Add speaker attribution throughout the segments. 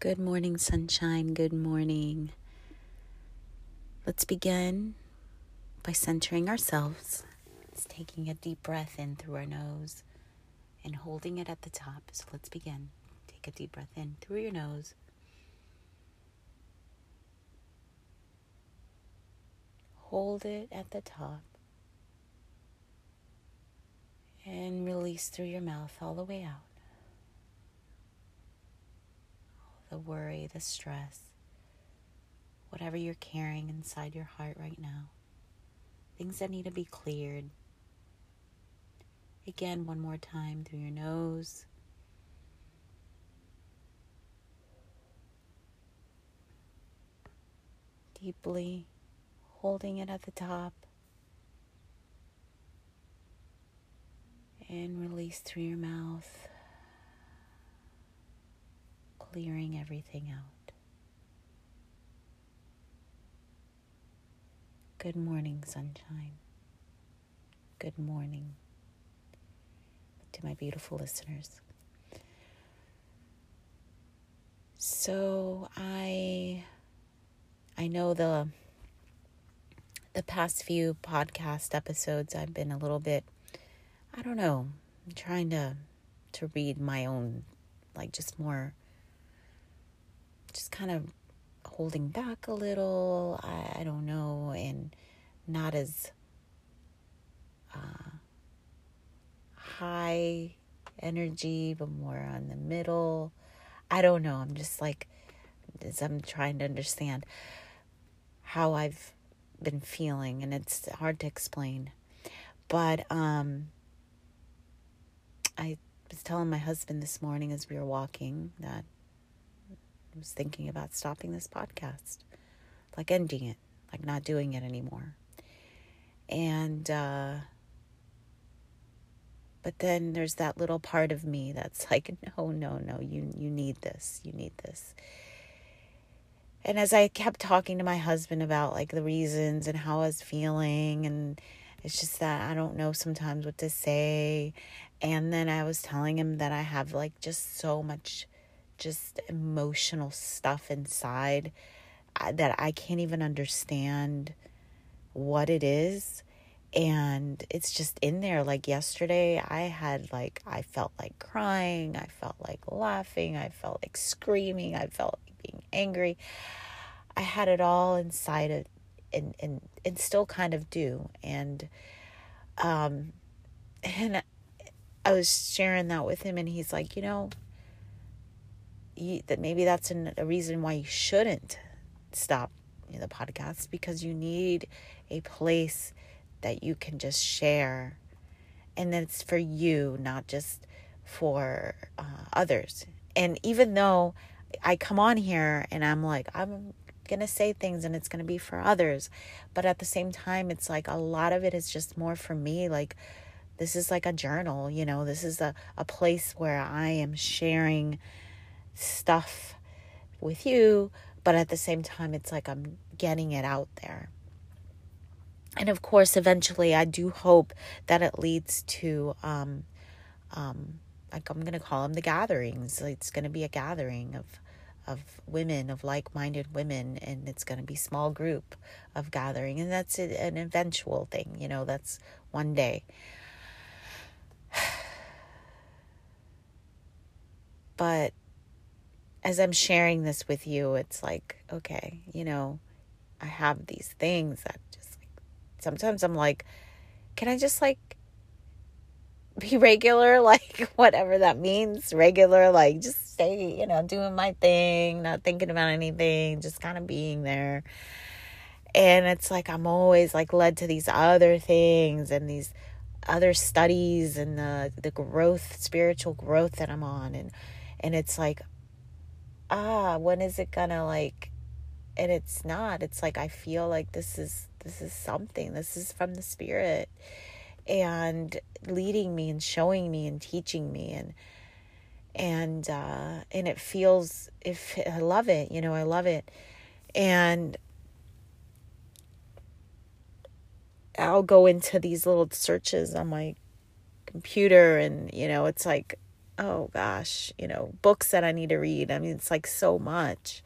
Speaker 1: Good morning, sunshine. Good morning. Let's begin by centering ourselves. It's taking a deep breath in through our nose and holding it at the top. So let's begin. Take a deep breath in through your nose. Hold it at the top. And release through your mouth all the way out. The worry, the stress, whatever you're carrying inside your heart right now, things that need to be cleared. Again, one more time through your nose. Deeply holding it at the top. And release through your mouth clearing everything out. Good morning, sunshine. Good morning to my beautiful listeners. So I I know the the past few podcast episodes I've been a little bit I don't know, trying to to read my own like just more just kind of holding back a little. I, I don't know, and not as uh, high energy, but more on the middle. I don't know. I'm just like, as I'm trying to understand how I've been feeling, and it's hard to explain. But um, I was telling my husband this morning as we were walking that was thinking about stopping this podcast, like ending it, like not doing it anymore. And, uh, but then there's that little part of me that's like, no, no, no, you, you need this, you need this. And as I kept talking to my husband about like the reasons and how I was feeling, and it's just that I don't know sometimes what to say. And then I was telling him that I have like just so much just emotional stuff inside that I can't even understand what it is. And it's just in there. Like yesterday, I had like, I felt like crying. I felt like laughing. I felt like screaming. I felt like being angry. I had it all inside of, and, and, and still kind of do. And, um, and I was sharing that with him, and he's like, you know, you, that maybe that's an, a reason why you shouldn't stop the podcast because you need a place that you can just share. And that's for you not just for uh, others. And even though i come on here and i'm like i'm gonna say things and it's gonna be for others but at the same time it's like a lot of it is just more for me. Like this is like a journal you know? This is a, a place where i am sharing stuff with you, but at the same time, it's like I'm getting it out there. And of course, eventually, I do hope that it leads to, um, um, like I'm going to call them the gatherings. It's going to be a gathering of of women, of like minded women, and it's going to be small group of gathering, and that's an eventual thing. You know, that's one day. But as I'm sharing this with you, it's like, okay, you know, I have these things that just like, sometimes I'm like, can I just like be regular, like whatever that means, regular, like just stay, you know, doing my thing, not thinking about anything, just kind of being there. And it's like I'm always like led to these other things and these other studies and the the growth, spiritual growth that I'm on and and it's like ah when is it gonna like and it's not it's like i feel like this is this is something this is from the spirit and leading me and showing me and teaching me and and uh and it feels if i love it you know i love it and I'll go into these little searches on my computer and you know it's like oh gosh you know books that I need to read. I mean it's like so much.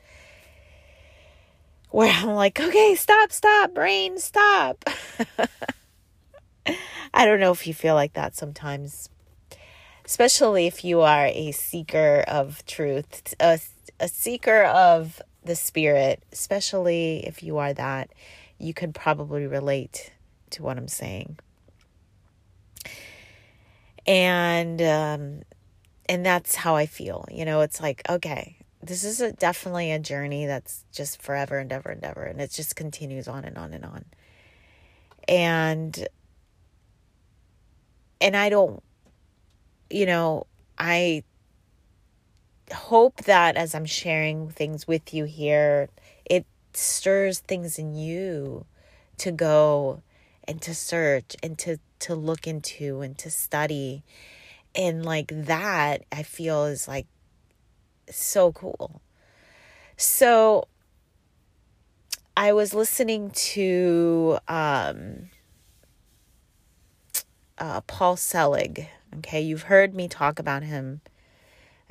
Speaker 1: Where I'm like okay stop stop brain stop. I don't know if you feel like that sometimes especially if you are a seeker of truth a, a seeker of the spirit especially if you are that you could probably relate to what I'm saying. And um and that's how I feel. You know, it's like, okay, this is a, definitely a journey that's just forever and ever and ever and it just continues on and on and on. And and I don't you know, I hope that as I'm sharing things with you here, it stirs things in you to go and to search and to to look into and to study and like that i feel is like so cool. So i was listening to um uh, paul selig okay? You've heard me talk about him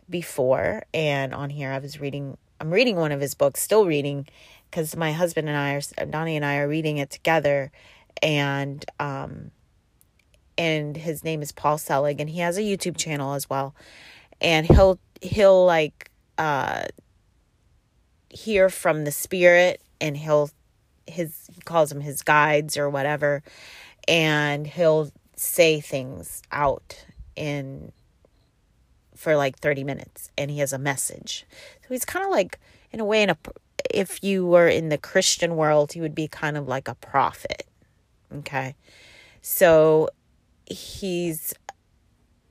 Speaker 1: before and on here i was reading i'm reading one of his books still reading because my husband and i are donnie and i are reading it together and um and his name is Paul Selig and he has a YouTube channel as well. And he'll he'll like uh hear from the spirit and he'll his he calls them his guides or whatever and he'll say things out in for like 30 minutes and he has a message. So he's kind of like in a way in a if you were in the Christian world, he would be kind of like a prophet Okay. So he's,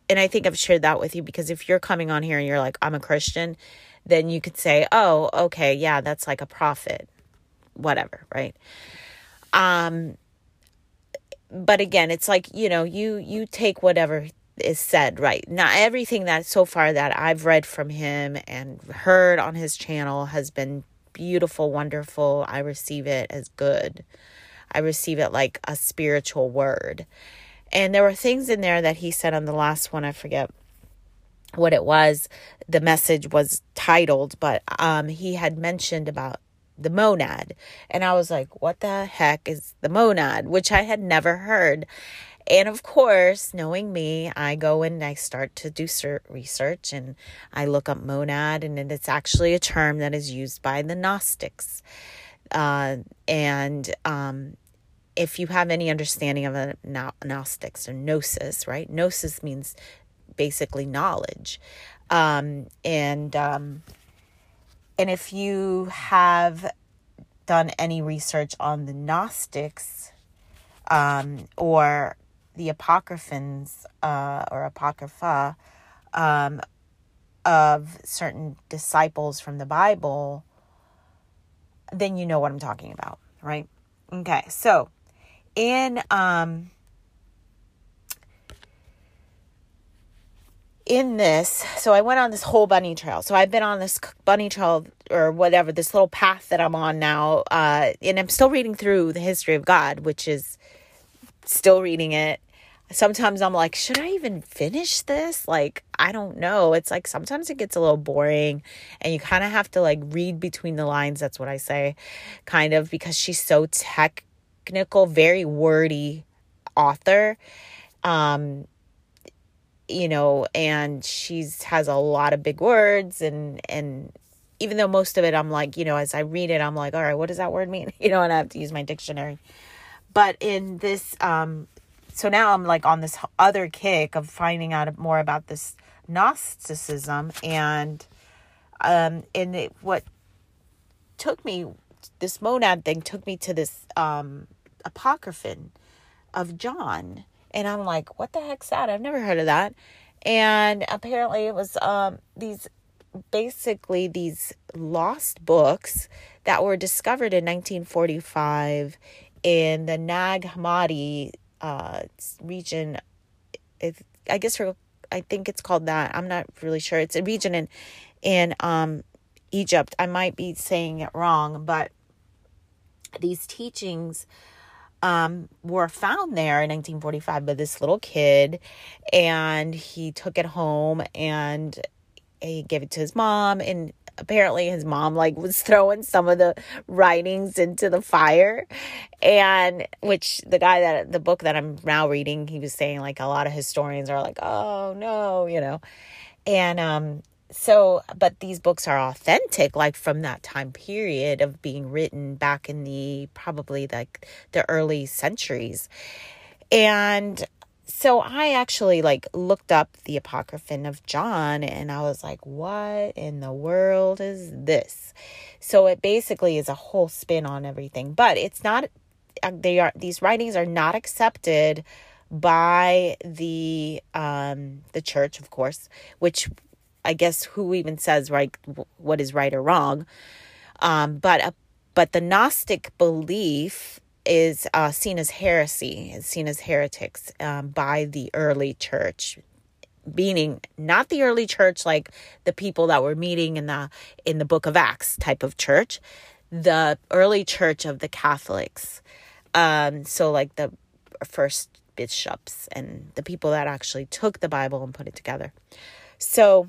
Speaker 1: and I think I've shared that with you because if you're coming on here and you're like, I'm a Christian, then you could say, oh, okay, yeah, that's like a prophet, whatever, right? Um, but again, it's like, you know, you, you take whatever is said, right? Not everything that so far that I've read from him and heard on his channel has been beautiful, wonderful. I receive it as good. I receive it like a spiritual word. And there were things in there that he said on the last one, I forget what it was. The message was titled, but um, he had mentioned about the monad. And I was like, what the heck is the monad? Which I had never heard. And of course, knowing me, I go and I start to do research and I look up monad, and it's actually a term that is used by the Gnostics. Uh, and um, if you have any understanding of a Gnostics or Gnosis, right? Gnosis means basically knowledge. Um, and um, and if you have done any research on the Gnostics um, or the Apocryphans uh, or Apocrypha um, of certain disciples from the Bible, then you know what I'm talking about, right? Okay, so in um in this so i went on this whole bunny trail. So i've been on this bunny trail or whatever this little path that i'm on now uh and i'm still reading through the history of god which is still reading it. Sometimes i'm like should i even finish this? Like i don't know. It's like sometimes it gets a little boring and you kind of have to like read between the lines that's what i say kind of because she's so tech technical, very wordy author. Um, you know, and she's has a lot of big words and and even though most of it I'm like, you know, as I read it, I'm like, all right, what does that word mean? You know, and I have to use my dictionary. But in this um so now I'm like on this other kick of finding out more about this Gnosticism and um and it, what took me this monad thing took me to this um apocryphon of John. And I'm like, what the heck's that? I've never heard of that. And apparently it was um these basically these lost books that were discovered in 1945 in the Nag Hammadi uh, region. It, I guess for, I think it's called that. I'm not really sure. It's a region in in um, Egypt. I might be saying it wrong, but these teachings um, were found there in 1945 by this little kid, and he took it home and he gave it to his mom and apparently his mom like was throwing some of the writings into the fire and which the guy that the book that I'm now reading he was saying like a lot of historians are like oh no you know and um so but these books are authentic like from that time period of being written back in the probably like the early centuries and so I actually like looked up the Apocryphon of John and I was like, what in the world is this? So it basically is a whole spin on everything, but it's not, uh, they are, these writings are not accepted by the, um, the church, of course, which I guess who even says right, what is right or wrong. Um, but, uh, but the Gnostic belief is uh, seen as heresy, is seen as heretics um, by the early church, meaning not the early church like the people that were meeting in the in the Book of Acts type of church, the early church of the Catholics. Um, so like the first bishops and the people that actually took the Bible and put it together. So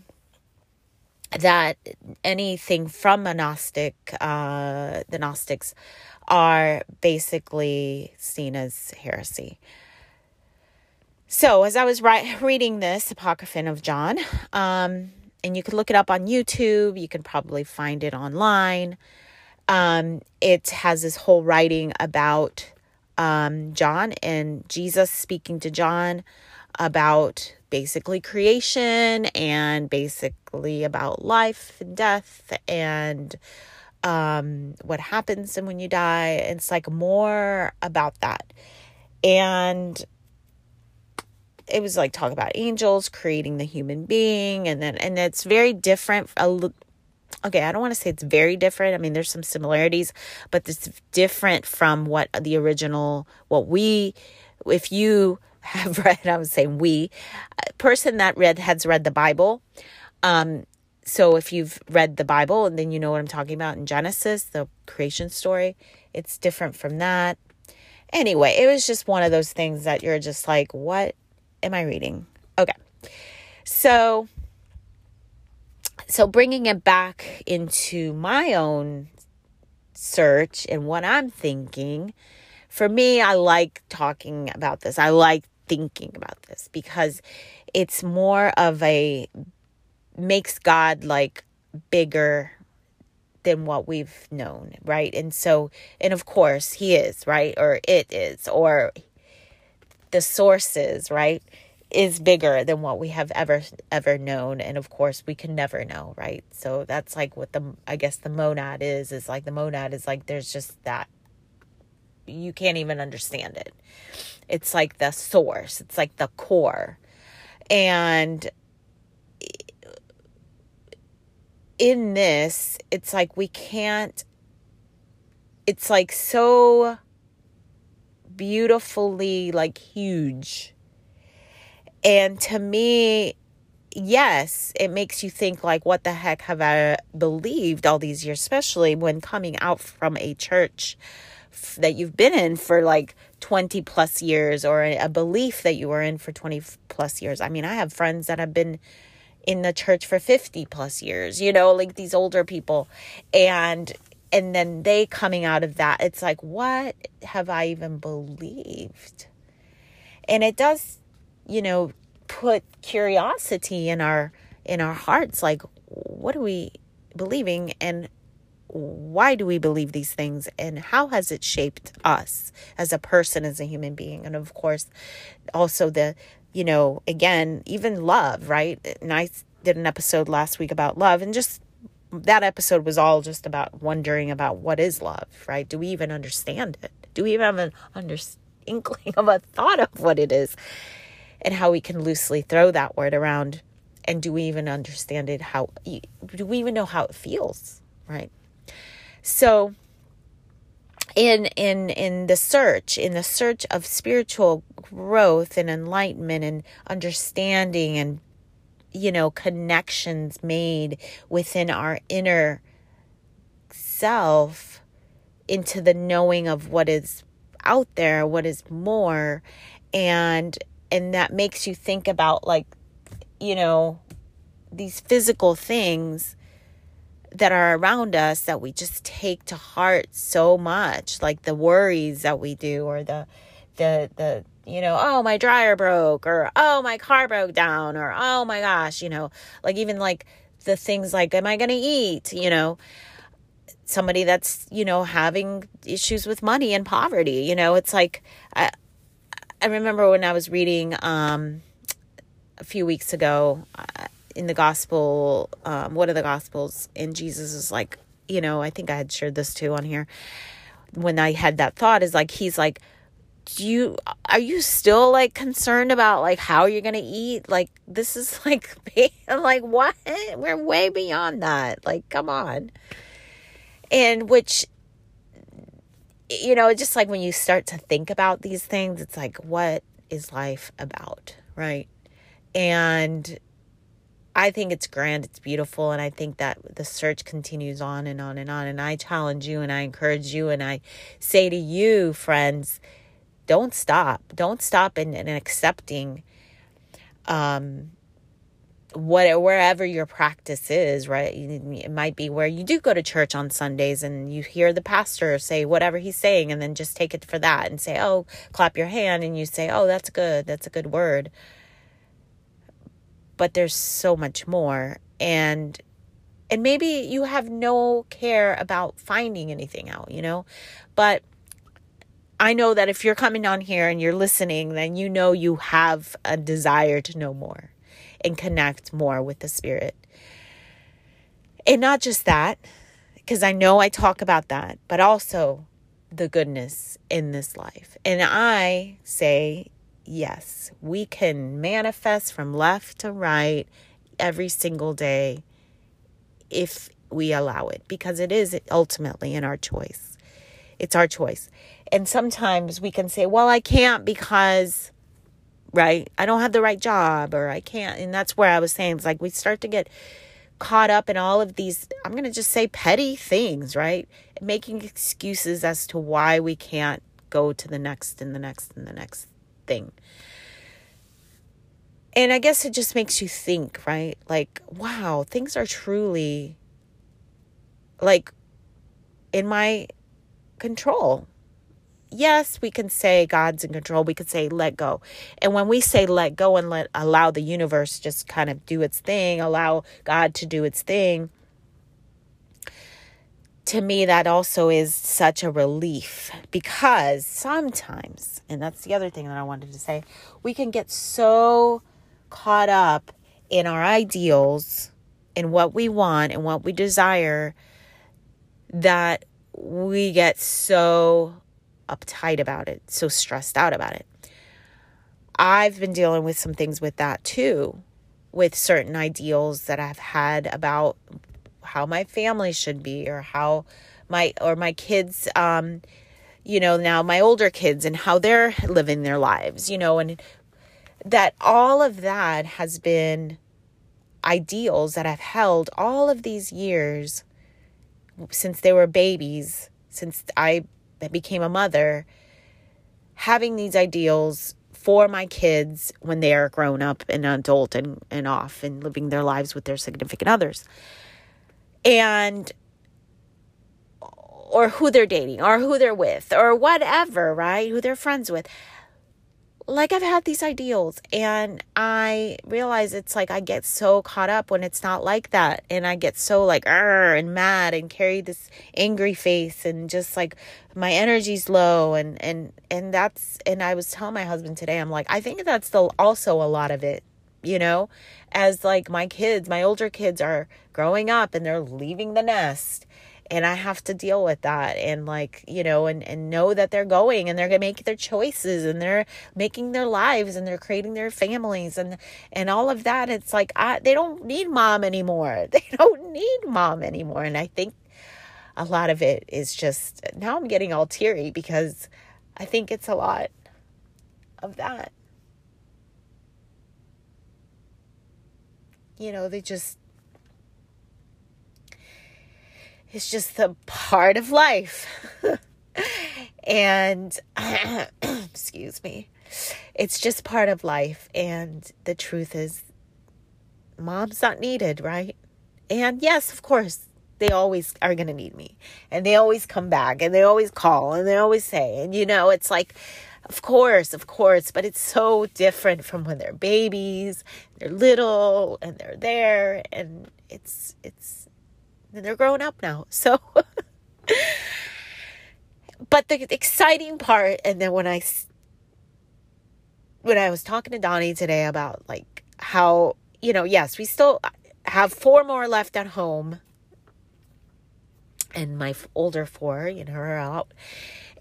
Speaker 1: that anything from a Gnostic, uh, the Gnostics are basically seen as heresy. So, as I was ri- reading this Apocryphon of John, um, and you can look it up on YouTube, you can probably find it online. Um, it has this whole writing about um, John and Jesus speaking to John about basically creation and basically about life and death and um, what happens and when you die. It's like more about that. And it was like talk about angels creating the human being and then and it's very different okay i don't want to say it's very different i mean there's some similarities but it's different from what the original what we if you have read i'm saying we person that read has read the bible um so if you've read the Bible and then you know what I'm talking about in Genesis, the creation story, it's different from that. Anyway, it was just one of those things that you're just like, what am I reading? Okay. So so bringing it back into my own search and what I'm thinking, for me I like talking about this. I like thinking about this because it's more of a makes God like bigger than what we've known, right? And so, and of course, He is, right? Or it is, or the sources, right? Is bigger than what we have ever ever known, and of course, we can never know, right? So that's like what the I guess the monad is is like the monad is like there's just that you can't even understand it. It's like the source, it's like the core, and in this, it's like we can't, it's like so beautifully like huge. And to me, yes, it makes you think like, what the heck have I believed all these years, especially when coming out from a church that you've been in for like 20 plus years or a belief that you were in for 20 plus years. I mean, I have friends that have been in the church for 50 plus years, you know, like these older people. And and then they coming out of that, it's like, what have I even believed? And it does, you know, put curiosity in our in our hearts like what are we believing and why do we believe these things and how has it shaped us as a person as a human being and of course also the you know, again, even love, right? And I did an episode last week about love, and just that episode was all just about wondering about what is love, right? Do we even understand it? Do we even have an under- inkling of a thought of what it is and how we can loosely throw that word around? And do we even understand it? How do we even know how it feels? Right. So, in in in the search in the search of spiritual growth and enlightenment and understanding and you know connections made within our inner self into the knowing of what is out there what is more and and that makes you think about like you know these physical things that are around us that we just take to heart so much like the worries that we do or the the the you know oh my dryer broke or oh my car broke down or oh my gosh you know like even like the things like am i going to eat? you know somebody that's you know having issues with money and poverty you know it's like i i remember when i was reading um a few weeks ago in the gospel, um, one of the gospels, and Jesus is like, you know, I think I had shared this too on here. When I had that thought, is like, he's like, do you are you still like concerned about like how you're gonna eat? Like this is like like what? We're way beyond that. Like come on. And which you know just like when you start to think about these things it's like what is life about right? And I think it's grand, it's beautiful, and I think that the search continues on and on and on. And I challenge you and I encourage you and I say to you, friends, don't stop. Don't stop in, in accepting um what wherever your practice is, right? It might be where you do go to church on Sundays and you hear the pastor say whatever he's saying and then just take it for that and say, "Oh, clap your hand," and you say, "Oh, that's good. That's a good word." But there's so much more and and maybe you have no care about finding anything out you know but I know that if you're coming on here and you're listening, then you know you have a desire to know more and connect more with the Spirit. And not just that, because I know I talk about that, but also the goodness in this life. And I say yes, we can manifest from left to right every single day if we allow it, because it is ultimately in our choice. It's our choice. And sometimes we can say, well, I can't because, right, I don't have the right job or I can't. And that's where I was saying, it's like we start to get caught up in all of these, I'm going to just say petty things, right? Making excuses as to why we can't go to the next and the next and the next thing. And I guess it just makes you think, right? Like, wow, things are truly like in my control. Yes, we can say God's in control. We could say let go. And when we say let go and let allow the universe just kind of do its thing, allow God to do its thing, to me, that also is such a relief because sometimes, and that's the other thing that I wanted to say, we can get so caught up in our ideals and what we want and what we desire that we get so uptight about it, so stressed out about it. I've been dealing with some things with that too, with certain ideals that I've had about how my family should be or how my or my kids um you know now my older kids and how they're living their lives you know and that all of that has been ideals that I've held all of these years since they were babies since I became a mother having these ideals for my kids when they are grown up and adult and, and off and living their lives with their significant others and or who they're dating or who they're with or whatever, right? Who they're friends with. Like I've had these ideals and I realize it's like I get so caught up when it's not like that and I get so like and mad and carry this angry face and just like my energy's low and and and that's and I was telling my husband today I'm like I think that's the also a lot of it you know, as like my kids, my older kids are growing up and they're leaving the nest and I have to deal with that and like, you know, and, and know that they're going and they're going to make their choices and they're making their lives and they're creating their families and, and all of that. It's like, I, they don't need mom anymore. They don't need mom anymore. And I think a lot of it is just, now I'm getting all teary because I think it's a lot of that. You know, they just, it's just a part of life. and excuse me. It's just part of life and the truth is mom's not needed, right? And yes, of course, they always are going to need me. And they always come back and they always call and they always say and you know, it's like of course, of course, but it's so different from when they're babies, they're little and they're there and it's it's and they're grown up now. So, but the exciting part, and then when I when I was talking to Donnie today about like how you know, yes, we still have four more left at home, and my older four, you know, are out,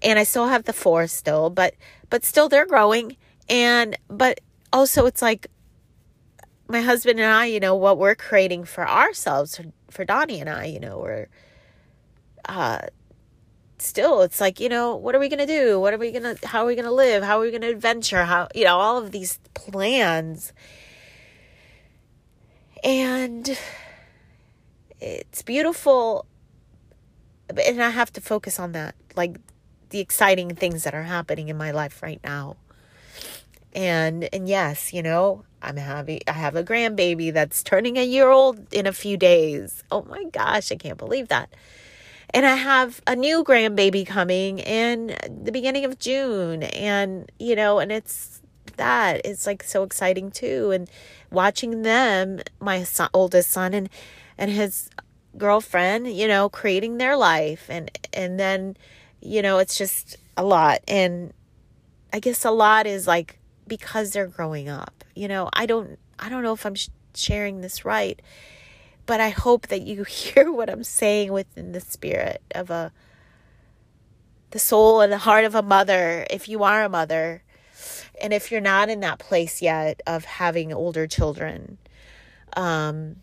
Speaker 1: and I still have the four still, but but still they're growing, and but also it's like my husband and I, you know, what we're creating for ourselves, for, for Donnie and I, you know, we're uh still it's like, you know, what are we to do? What are we to how are we to live? How are we to adventure? How, you know, all of these plans. And it's beautiful and I have to focus on that, like the exciting things that are happening in my life right now. And and yes, you know, I'm having I have a grandbaby that's turning a year old in a few days. Oh my gosh, I can't believe that. And I have a new grandbaby coming in the beginning of June and you know, and it's that it's like so exciting too and watching them, my son, oldest son and and his girlfriend, you know, creating their life and and then you know, it's just a lot and I guess a lot is like because they're growing up. You know, I don't I don't know if I'm sh- sharing this right, but I hope that you hear what I'm saying within the spirit of a the soul and the heart of a mother if you are a mother. And if you're not in that place yet of having older children, um,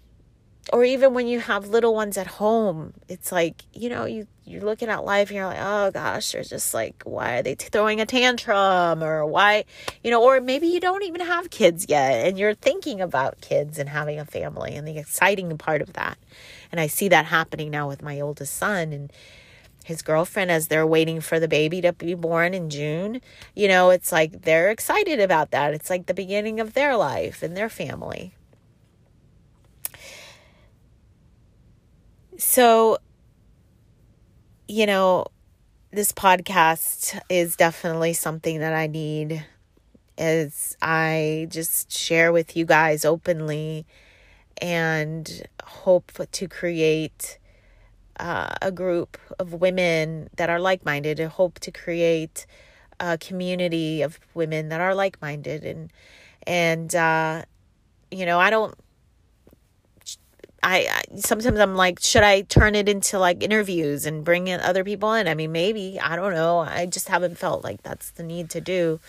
Speaker 1: or even when you have little ones at home, it's like, you know, you, you're looking at life and you're like, oh gosh, they're just like, why are they throwing a tantrum? Or why, you know, or maybe you don't even have kids yet and you're thinking about kids and having a family and the exciting part of that. And I see that happening now with my oldest son and his girlfriend as they're waiting for the baby to be born in June. You know, it's like they're excited about that. It's like the beginning of their life and their family. So, you know, this podcast is definitely something that I need as I just share with you guys openly and hope to create uh, a group of women that are like minded. I hope to create a community of women that are like minded and and uh, you know I don't I, I, sometimes I'm like, should I turn it into like interviews and bring in other people in? I mean, maybe I don't know. I just haven't felt like that's the need to do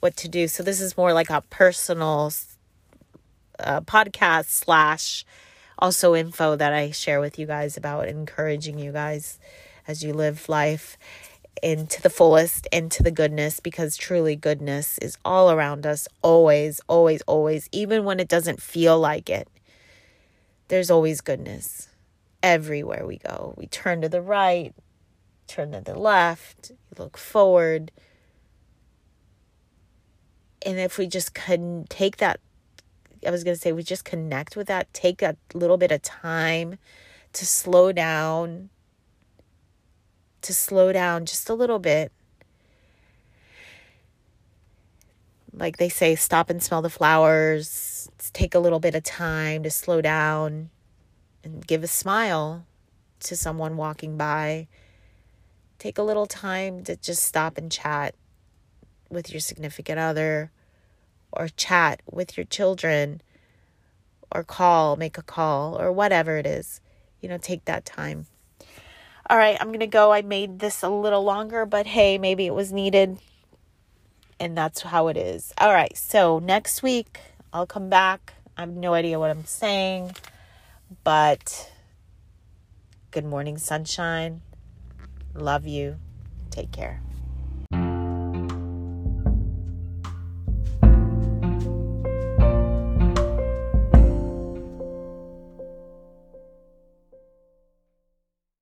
Speaker 1: what to do. So this is more like a personal uh, podcast slash also info that I share with you guys about encouraging you guys as you live life into the fullest into the goodness because truly goodness is all around us always always always even when it doesn't feel like it there's always goodness everywhere we go. We turn to the right, turn to the left, look forward. And if we just couldn't take that, I was going to say, we just connect with that, take a little bit of time to slow down, to slow down just a little bit. Like they say, stop and smell the flowers take a little bit of time to slow down and give a smile to someone walking by. Take a little time to just stop and chat with your significant other or chat with your children or call, make a call or whatever it is. You know, take that time. All right, I'm going to go. I made this a little longer, but hey, maybe it was needed. And that's how it is. All right, so next week I'll come back. I have no idea what I'm saying, but good morning, sunshine. Love you. Take care.